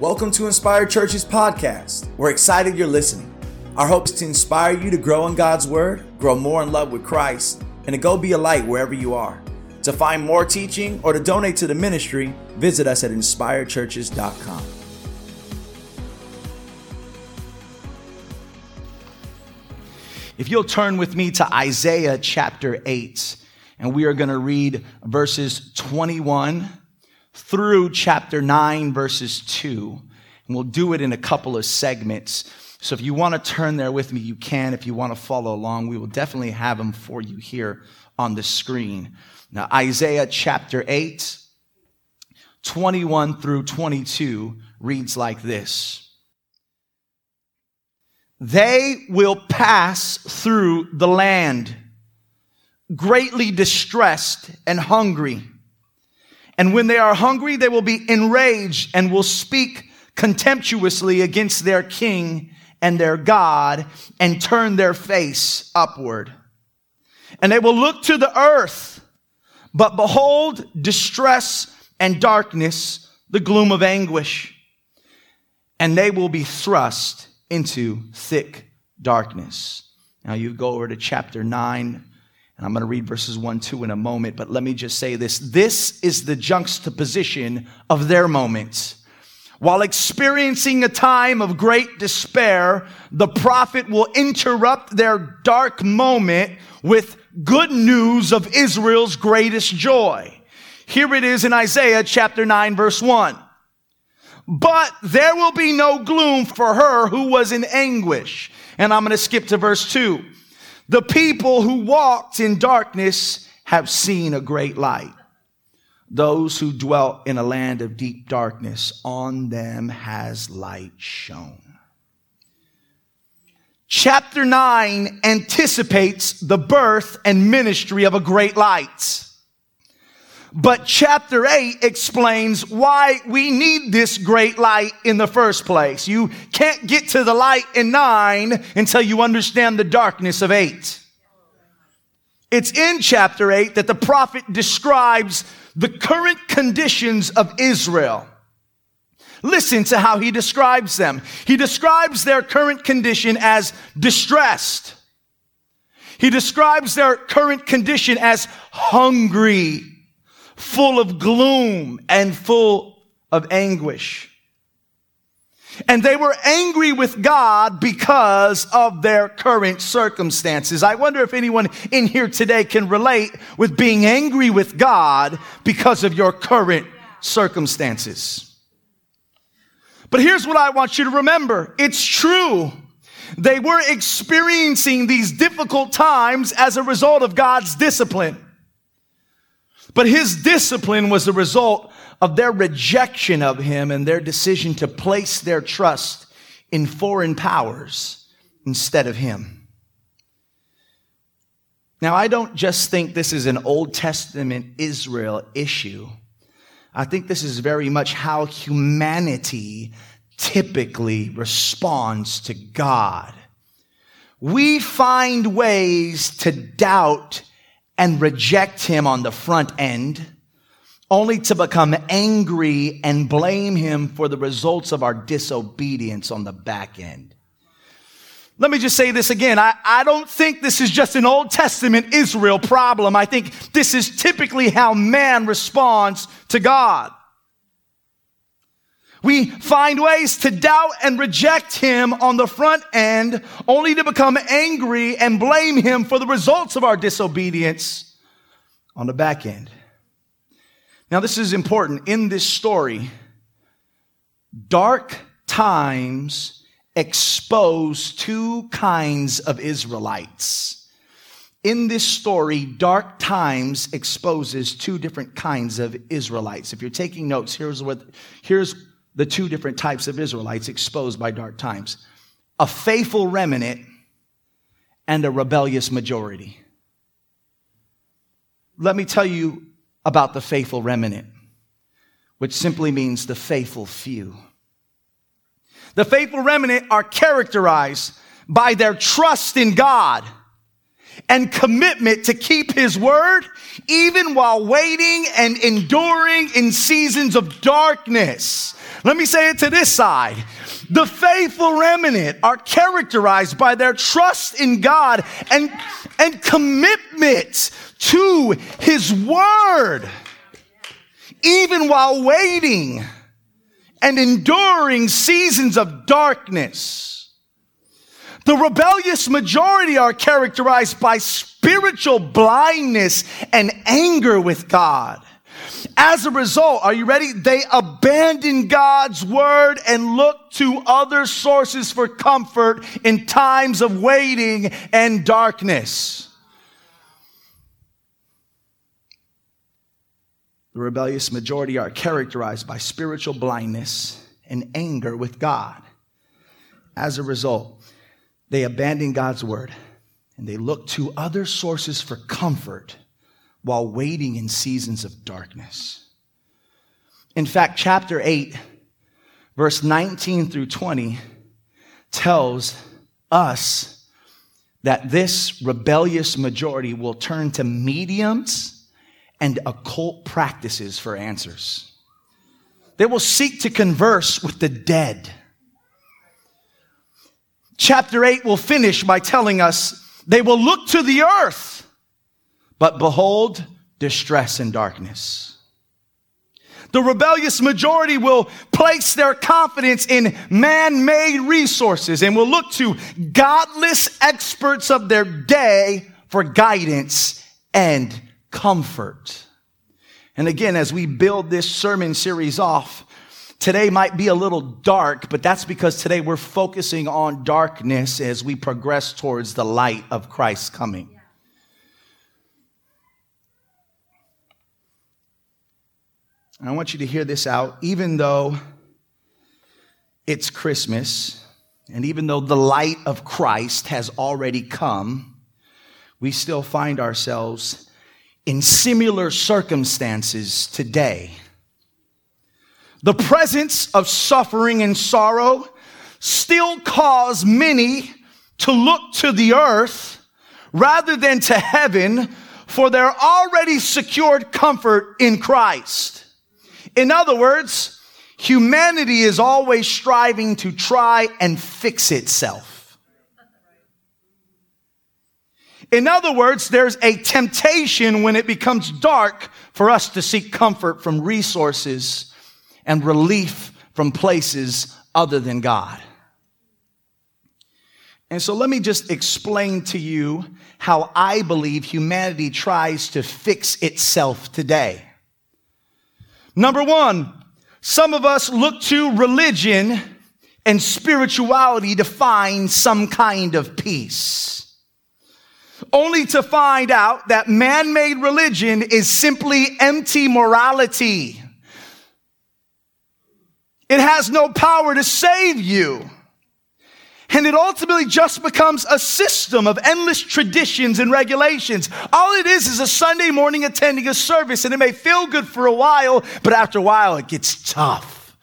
Welcome to Inspired Church's podcast. We're excited you're listening. Our hope is to inspire you to grow in God's Word, grow more in love with Christ, and to go be a light wherever you are. To find more teaching or to donate to the ministry, visit us at inspiredchurches.com. If you'll turn with me to Isaiah chapter 8, and we are going to read verses 21 through chapter 9, verses 2. And we'll do it in a couple of segments. So if you want to turn there with me, you can. If you want to follow along, we will definitely have them for you here on the screen. Now, Isaiah chapter 8, 21 through 22 reads like this. They will pass through the land, greatly distressed and hungry. And when they are hungry, they will be enraged and will speak contemptuously against their king and their God and turn their face upward. And they will look to the earth, but behold distress and darkness, the gloom of anguish. And they will be thrust into thick darkness. Now you go over to chapter 9, and I'm going to read verses 1, 2 in a moment, but let me just say this. This is the juxtaposition of their moments. While experiencing a time of great despair, the prophet will interrupt their dark moment with good news of Israel's greatest joy. Here it is in Isaiah chapter 9 verse 1. But there will be no gloom for her who was in anguish. And I'm going to skip to verse 2. The people who walked in darkness have seen a great light. Those who dwelt in a land of deep darkness, on them has light shone. Chapter 9 anticipates the birth and ministry of a great light. But chapter 8 explains why we need this great light in the first place. You can't get to the light in 9 until you understand the darkness of 8. It's in chapter 8 that the prophet describes the current conditions of Israel. Listen to how he describes them. He describes their current condition as distressed. He describes their current condition as hungry full of gloom and full of anguish. And they were angry with God because of their current circumstances. I wonder if anyone in here today can relate with being angry with God because of your current circumstances. But here's what I want you to remember. It's true. They were experiencing these difficult times as a result of God's discipline. But his discipline was the result of their rejection of him and their decision to place their trust in foreign powers instead of him. Now, I don't just think this is an Old Testament Israel issue. I think this is very much how humanity typically responds to God. We find ways to doubt and reject him on the front end, only to become angry and blame him for the results of our disobedience on the back end. Let me just say this again. I, I don't think this is just an Old Testament Israel problem. I think this is typically how man responds to God. We find ways to doubt and reject him on the front end, only to become angry and blame him for the results of our disobedience on the back end. Now, this is important. In this story, dark times expose two kinds of Israelites. In this story, dark times exposes two different kinds of Israelites. If you're taking notes, here's what, here's the two different types of Israelites exposed by dark times a faithful remnant and a rebellious majority. Let me tell you about the faithful remnant, which simply means the faithful few. The faithful remnant are characterized by their trust in God and commitment to keep his word even while waiting and enduring in seasons of darkness. Let me say it to this side. The faithful remnant are characterized by their trust in God and, and commitment to His Word, even while waiting and enduring seasons of darkness. The rebellious majority are characterized by spiritual blindness and anger with God. As a result, are you ready? They abandon God's word and look to other sources for comfort in times of waiting and darkness. The rebellious majority are characterized by spiritual blindness and anger with God. As a result, they abandon God's word and they look to other sources for comfort while waiting in seasons of darkness. In fact, chapter 8, verse 19 through 20 tells us that this rebellious majority will turn to mediums and occult practices for answers. They will seek to converse with the dead. Chapter 8 will finish by telling us they will look to the earth, but behold, distress and darkness. The rebellious majority will place their confidence in man made resources and will look to godless experts of their day for guidance and comfort. And again, as we build this sermon series off, today might be a little dark, but that's because today we're focusing on darkness as we progress towards the light of Christ's coming. I want you to hear this out. Even though it's Christmas, and even though the light of Christ has already come, we still find ourselves in similar circumstances today. The presence of suffering and sorrow still cause many to look to the earth rather than to heaven for their already secured comfort in Christ. In other words, humanity is always striving to try and fix itself. In other words, there's a temptation when it becomes dark for us to seek comfort from resources and relief from places other than God. And so let me just explain to you how I believe humanity tries to fix itself today. Number one, some of us look to religion and spirituality to find some kind of peace only to find out that man made religion is simply empty morality. It has no power to save you. And it ultimately just becomes a system of endless traditions and regulations. All it is is a Sunday morning attending a service, and it may feel good for a while, but after a while it gets tough.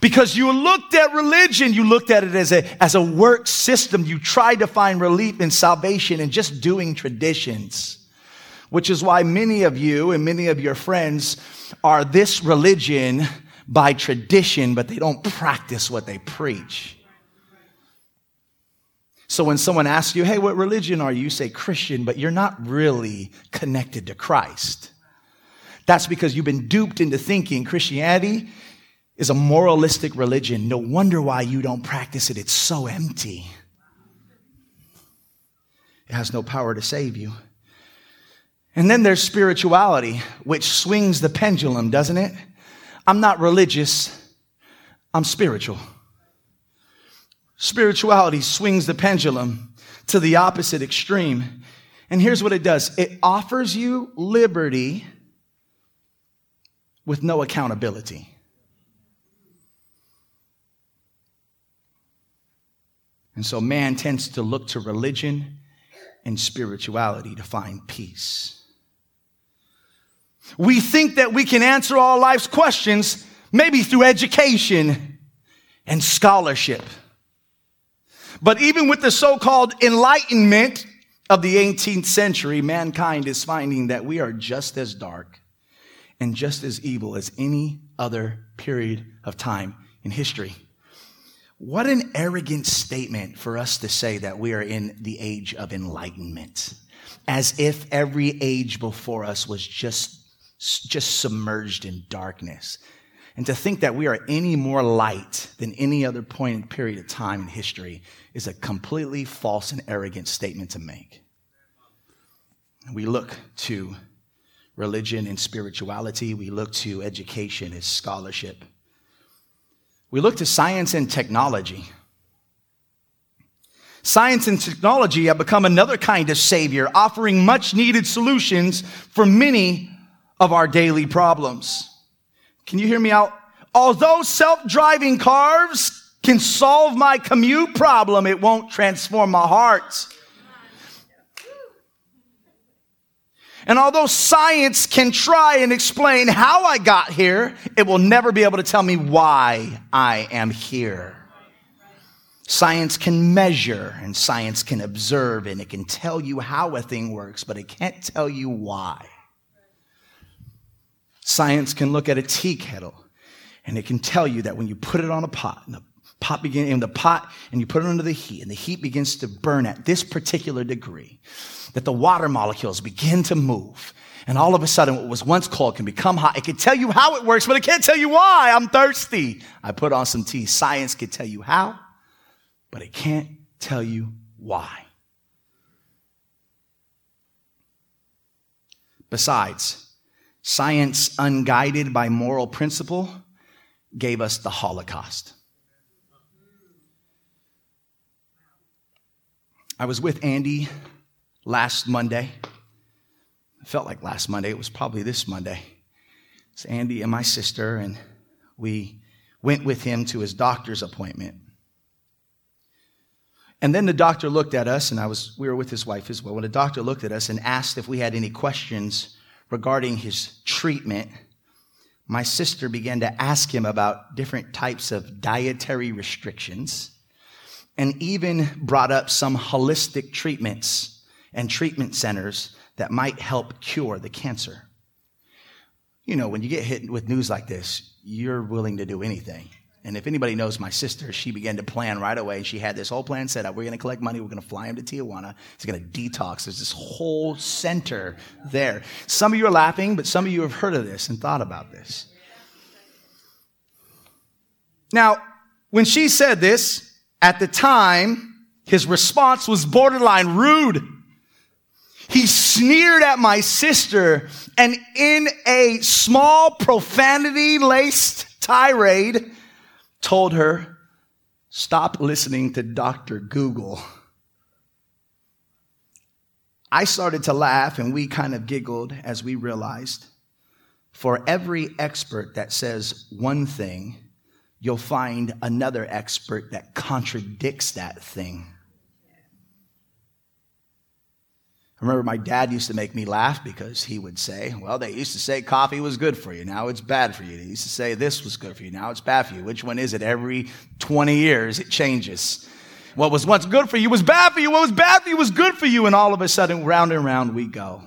Because you looked at religion, you looked at it as a, as a work system. You tried to find relief and salvation in just doing traditions, which is why many of you and many of your friends are this religion by tradition, but they don't practice what they preach. So when someone asks you, hey, what religion are you? You say Christian, but you're not really connected to Christ. That's because you've been duped into thinking Christianity is a moralistic religion. No wonder why you don't practice it. It's so empty. It has no power to save you. And then there's spirituality, which swings the pendulum, doesn't it? I'm not religious, I'm spiritual. Spirituality swings the pendulum to the opposite extreme. And here's what it does it offers you liberty with no accountability. And so man tends to look to religion and spirituality to find peace. We think that we can answer all life's questions maybe through education and scholarship. But even with the so called enlightenment of the 18th century, mankind is finding that we are just as dark and just as evil as any other period of time in history. What an arrogant statement for us to say that we are in the age of enlightenment, as if every age before us was just, just submerged in darkness. And to think that we are any more light than any other point in period of time in history is a completely false and arrogant statement to make. We look to religion and spirituality, we look to education as scholarship. We look to science and technology. Science and technology have become another kind of savior, offering much needed solutions for many of our daily problems. Can you hear me out? Although self driving cars can solve my commute problem, it won't transform my heart. And although science can try and explain how I got here, it will never be able to tell me why I am here. Science can measure and science can observe and it can tell you how a thing works, but it can't tell you why. Science can look at a tea kettle and it can tell you that when you put it on a pot and the pot begin in the pot and you put it under the heat and the heat begins to burn at this particular degree, that the water molecules begin to move. And all of a sudden, what was once cold can become hot. It can tell you how it works, but it can't tell you why. I'm thirsty. I put on some tea. Science can tell you how, but it can't tell you why. Besides, Science, unguided by moral principle, gave us the Holocaust. I was with Andy last Monday. It felt like last Monday. It was probably this Monday. It's Andy and my sister, and we went with him to his doctor's appointment. And then the doctor looked at us, and I was we were with his wife as well. When the doctor looked at us and asked if we had any questions regarding his treatment, my sister began to ask him about different types of dietary restrictions and even brought up some holistic treatments and treatment centers that might help cure the cancer. You know, when you get hit with news like this, you're willing to do anything. And if anybody knows my sister, she began to plan right away. She had this whole plan set up. We're going to collect money. We're going to fly him to Tijuana. He's going to detox. There's this whole center there. Some of you are laughing, but some of you have heard of this and thought about this. Now, when she said this, at the time, his response was borderline rude. He sneered at my sister and in a small profanity laced tirade, told her, Stop listening to Dr. Google. I started to laugh and we kind of giggled as we realized for every expert that says one thing, you'll find another expert that contradicts that thing. I remember my dad used to make me laugh because he would say, Well, they used to say coffee was good for you. Now it's bad for you. They used to say this was good for you. Now it's bad for you. Which one is it? Every 20 years, it changes. What was once good for you was bad for you. What was bad for you was good for you. And all of a sudden, round and round we go.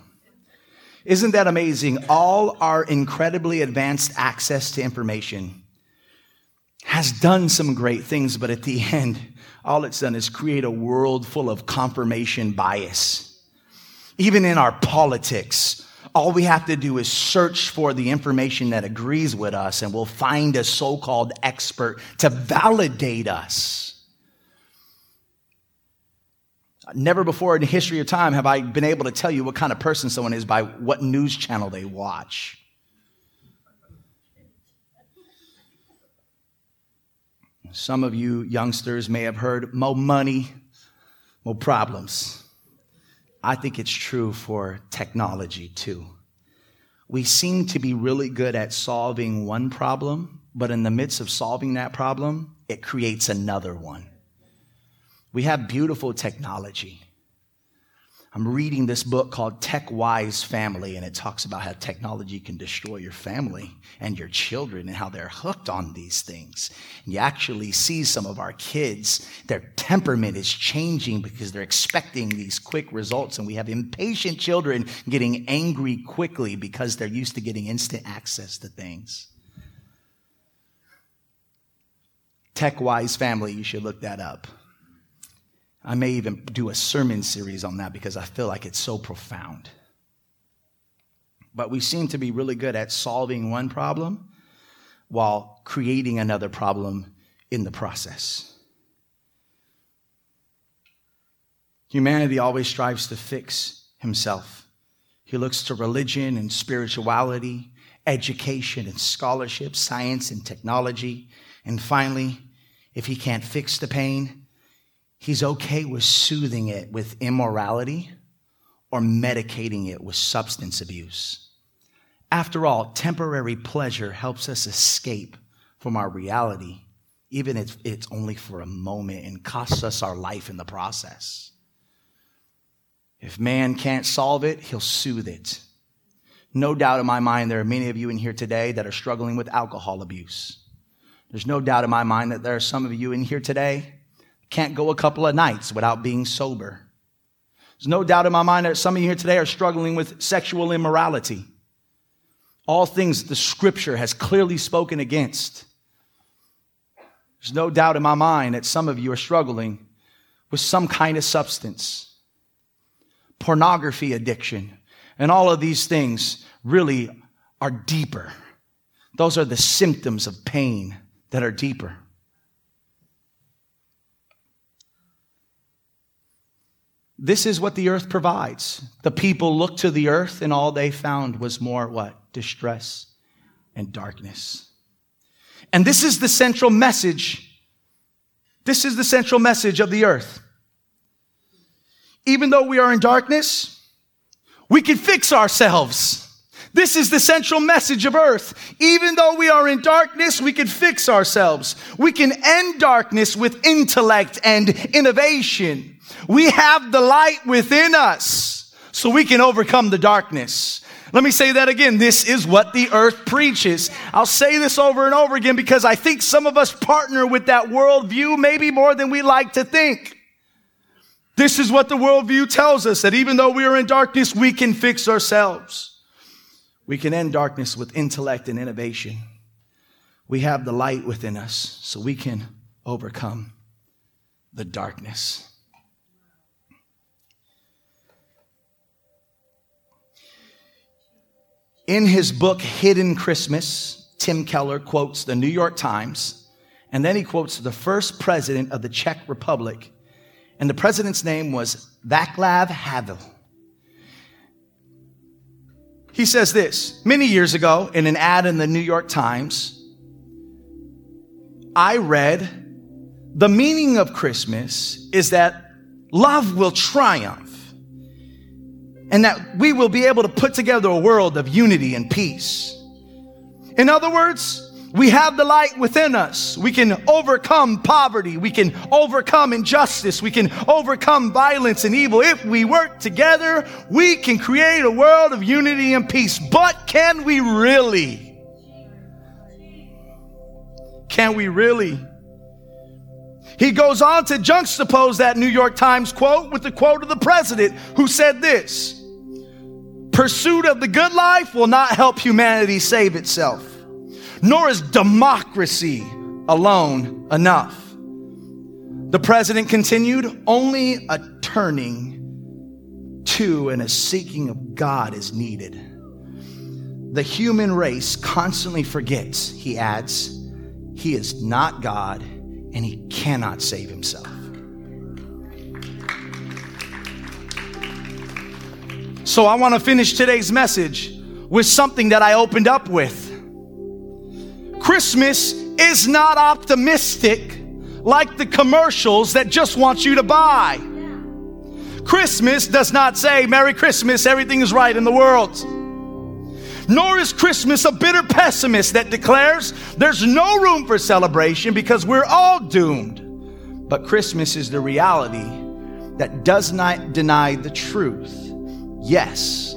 Isn't that amazing? All our incredibly advanced access to information has done some great things, but at the end, all it's done is create a world full of confirmation bias even in our politics, all we have to do is search for the information that agrees with us, and we'll find a so called expert to validate us. Never before in the history of time have I been able to tell you what kind of person someone is by what news channel they watch. Some of you youngsters may have heard more money, more problems. I think it's true for technology too. We seem to be really good at solving one problem, but in the midst of solving that problem, it creates another one. We have beautiful technology. I'm reading this book called Tech Wise Family, and it talks about how technology can destroy your family and your children and how they're hooked on these things. And you actually see some of our kids, their temperament is changing because they're expecting these quick results. And we have impatient children getting angry quickly because they're used to getting instant access to things. Tech Wise family, you should look that up. I may even do a sermon series on that because I feel like it's so profound. But we seem to be really good at solving one problem while creating another problem in the process. Humanity always strives to fix himself. He looks to religion and spirituality, education and scholarship, science and technology. And finally, if he can't fix the pain, he's okay with soothing it with immorality or medicating it with substance abuse. After all, temporary pleasure helps us escape from our reality, even if it's only for a moment and costs us our life in the process. If man can't solve it, he'll soothe it. No doubt in my mind, there are many of you in here today that are struggling with alcohol abuse. There's no doubt in my mind that there are some of you in here today can't go a couple of nights without being sober. There's no doubt in my mind that some of you here today are struggling with sexual immorality. All things the scripture has clearly spoken against. There's no doubt in my mind that some of you are struggling with some kind of substance pornography addiction, and all of these things really are deeper. Those are the symptoms of pain that are deeper. This is what the earth provides. The people looked to the earth and all they found was more what? Distress and darkness. And this is the central message. This is the central message of the earth even though we are in darkness, we can fix ourselves. This is the central message of earth. Even though we are in darkness, we can fix ourselves. We can end darkness with intellect and innovation. We have the light within us so we can overcome the darkness. Let me say that again. This is what the earth preaches. I'll say this over and over again because I think some of us partner with that worldview maybe more than we like to think. This is what the worldview tells us that even though we are in darkness, we can fix ourselves. We can end darkness with intellect and innovation. We have the light within us, so we can overcome the darkness. In his book, Hidden Christmas, Tim Keller quotes the New York Times, and then he quotes the first president of the Czech Republic and the president's name was Václav Havel. He says this many years ago in an ad in the New York Times. I read, the meaning of Christmas is that love will triumph and that we will be able to put together a world of unity and peace. In other words, we have the light within us. We can overcome poverty. We can overcome injustice. We can overcome violence and evil. If we work together, we can create a world of unity and peace. But can we really? Can we really? He goes on to juxtapose that New York Times quote with the quote of the president who said this Pursuit of the good life will not help humanity save itself nor is democracy alone enough. The president continued, only a turning to and a seeking of God is needed. The human race constantly forgets, he adds, he is not God and he cannot save himself. So I want to finish today's message with something that I opened up with. Christmas is not optimistic like the commercials that just want you to buy. Christmas does not say, Merry Christmas, everything is right in the world. Nor is Christmas a bitter pessimist that declares there's no room for celebration because we're all doomed. But Christmas is the reality that does not deny the truth. Yes,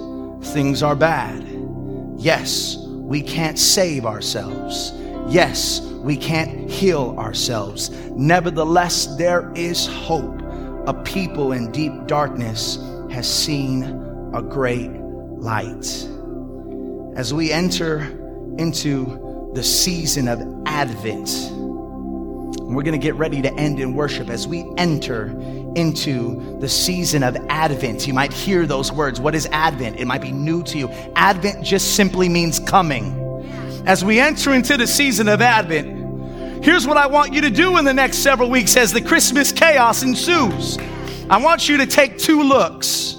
things are bad. Yes, we can't save ourselves. Yes, we can't heal ourselves. Nevertheless, there is hope. A people in deep darkness has seen a great light. As we enter into the season of Advent, we're going to get ready to end in worship as we enter into the season of Advent. You might hear those words. What is Advent? It might be new to you. Advent just simply means coming. As we enter into the season of Advent, here's what I want you to do in the next several weeks as the Christmas chaos ensues. I want you to take two looks.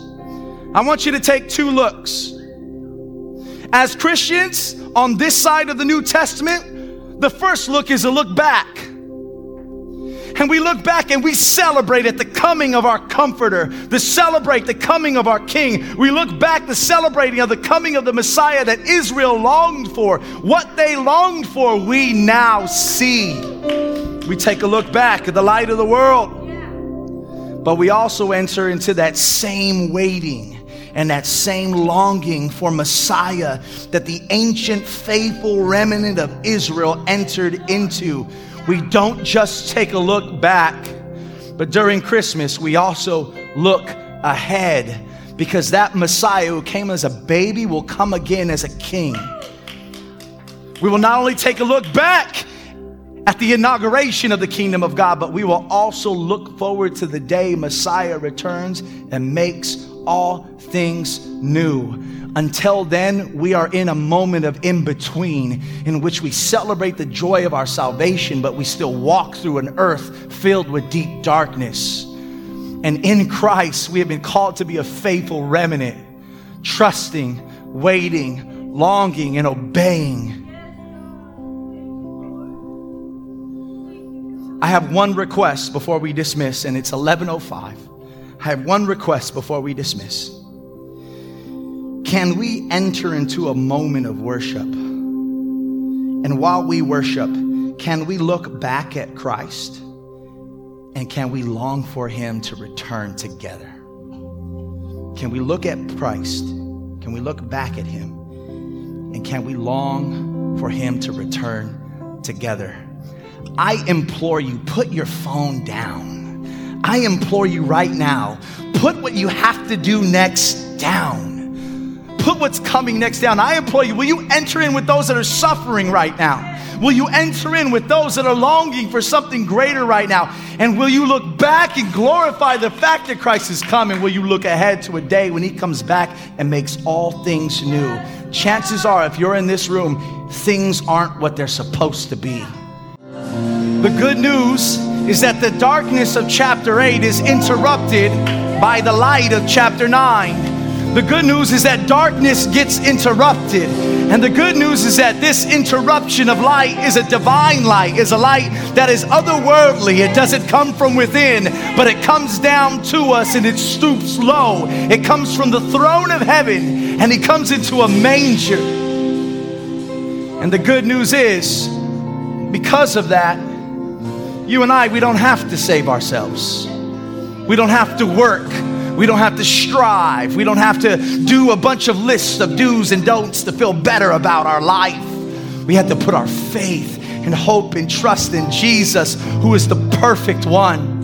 I want you to take two looks. As Christians on this side of the New Testament, the first look is a look back. And we look back and we celebrate at the coming of our comforter, to celebrate the coming of our king. We look back the celebrating of the coming of the Messiah that Israel longed for. What they longed for, we now see. We take a look back at the light of the world. But we also enter into that same waiting and that same longing for Messiah that the ancient faithful remnant of Israel entered into. We don't just take a look back, but during Christmas, we also look ahead because that Messiah who came as a baby will come again as a king. We will not only take a look back at the inauguration of the kingdom of God, but we will also look forward to the day Messiah returns and makes all things new. Until then, we are in a moment of in between in which we celebrate the joy of our salvation, but we still walk through an earth filled with deep darkness. And in Christ, we have been called to be a faithful remnant, trusting, waiting, longing, and obeying. I have one request before we dismiss, and it's 1105. I have one request before we dismiss. Can we enter into a moment of worship? And while we worship, can we look back at Christ? And can we long for him to return together? Can we look at Christ? Can we look back at him? And can we long for him to return together? I implore you, put your phone down I implore you right now put what you have to do next down. Put what's coming next down. I implore you, will you enter in with those that are suffering right now? Will you enter in with those that are longing for something greater right now? And will you look back and glorify the fact that Christ is coming? Will you look ahead to a day when He comes back and makes all things new? Chances are, if you're in this room, things aren't what they're supposed to be. The good news is that the darkness of chapter 8 is interrupted by the light of chapter 9. The good news is that darkness gets interrupted. And the good news is that this interruption of light is a divine light, is a light that is otherworldly. It doesn't come from within, but it comes down to us and it stoops low. It comes from the throne of heaven and it comes into a manger. And the good news is, because of that, you and I, we don't have to save ourselves. We don't have to work. We don't have to strive. We don't have to do a bunch of lists of do's and don'ts to feel better about our life. We have to put our faith and hope and trust in Jesus, who is the perfect one.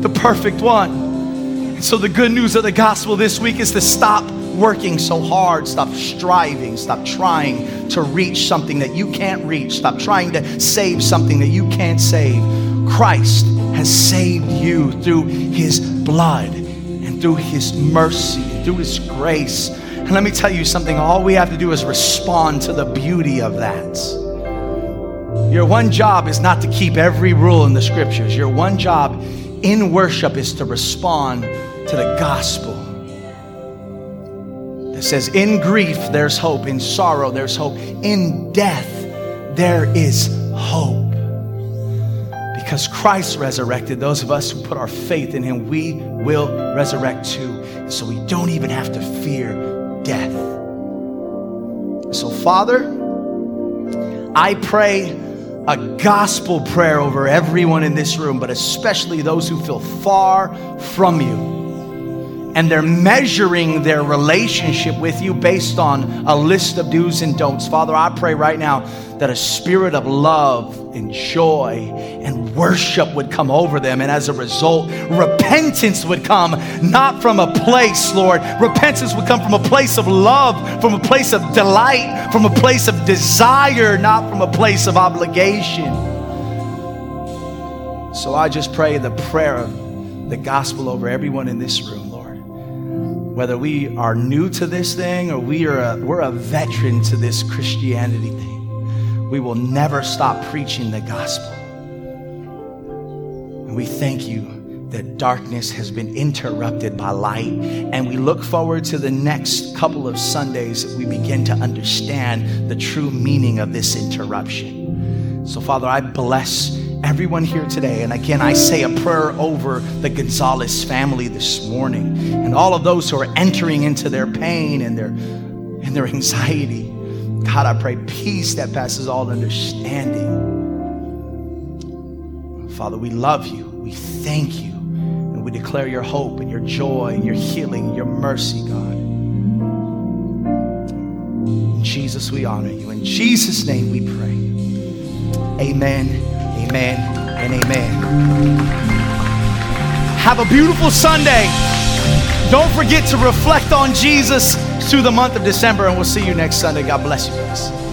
The perfect one. So, the good news of the gospel this week is to stop working so hard. Stop striving. Stop trying to reach something that you can't reach. Stop trying to save something that you can't save. Christ has saved you through his blood and through his mercy and through his grace. And let me tell you something all we have to do is respond to the beauty of that. Your one job is not to keep every rule in the scriptures. Your one job in worship is to respond to the gospel it says, In grief, there's hope. In sorrow, there's hope. In death, there is hope. Because Christ resurrected, those of us who put our faith in Him, we will resurrect too. So we don't even have to fear death. So, Father, I pray a gospel prayer over everyone in this room, but especially those who feel far from you and they're measuring their relationship with you based on a list of do's and don'ts. Father, I pray right now that a spirit of love and joy and worship would come over them. And as a result, repentance would come, not from a place, Lord. Repentance would come from a place of love, from a place of delight, from a place of desire, not from a place of obligation. So I just pray the prayer of the gospel over everyone in this room. Whether we are new to this thing or we are a, we're a veteran to this Christianity thing, we will never stop preaching the gospel. And we thank you that darkness has been interrupted by light. And we look forward to the next couple of Sundays that we begin to understand the true meaning of this interruption. So, Father, I bless everyone here today. And again, I say a prayer over the Gonzalez family this morning and all of those who are entering into their pain and their, and their anxiety. God, I pray peace that passes all understanding. Father, we love you. We thank you. And we declare your hope and your joy and your healing, your mercy, God. In Jesus, we honor you. In Jesus' name we pray. Amen, amen, and amen. Have a beautiful Sunday. Don't forget to reflect on Jesus through the month of December, and we'll see you next Sunday. God bless you guys.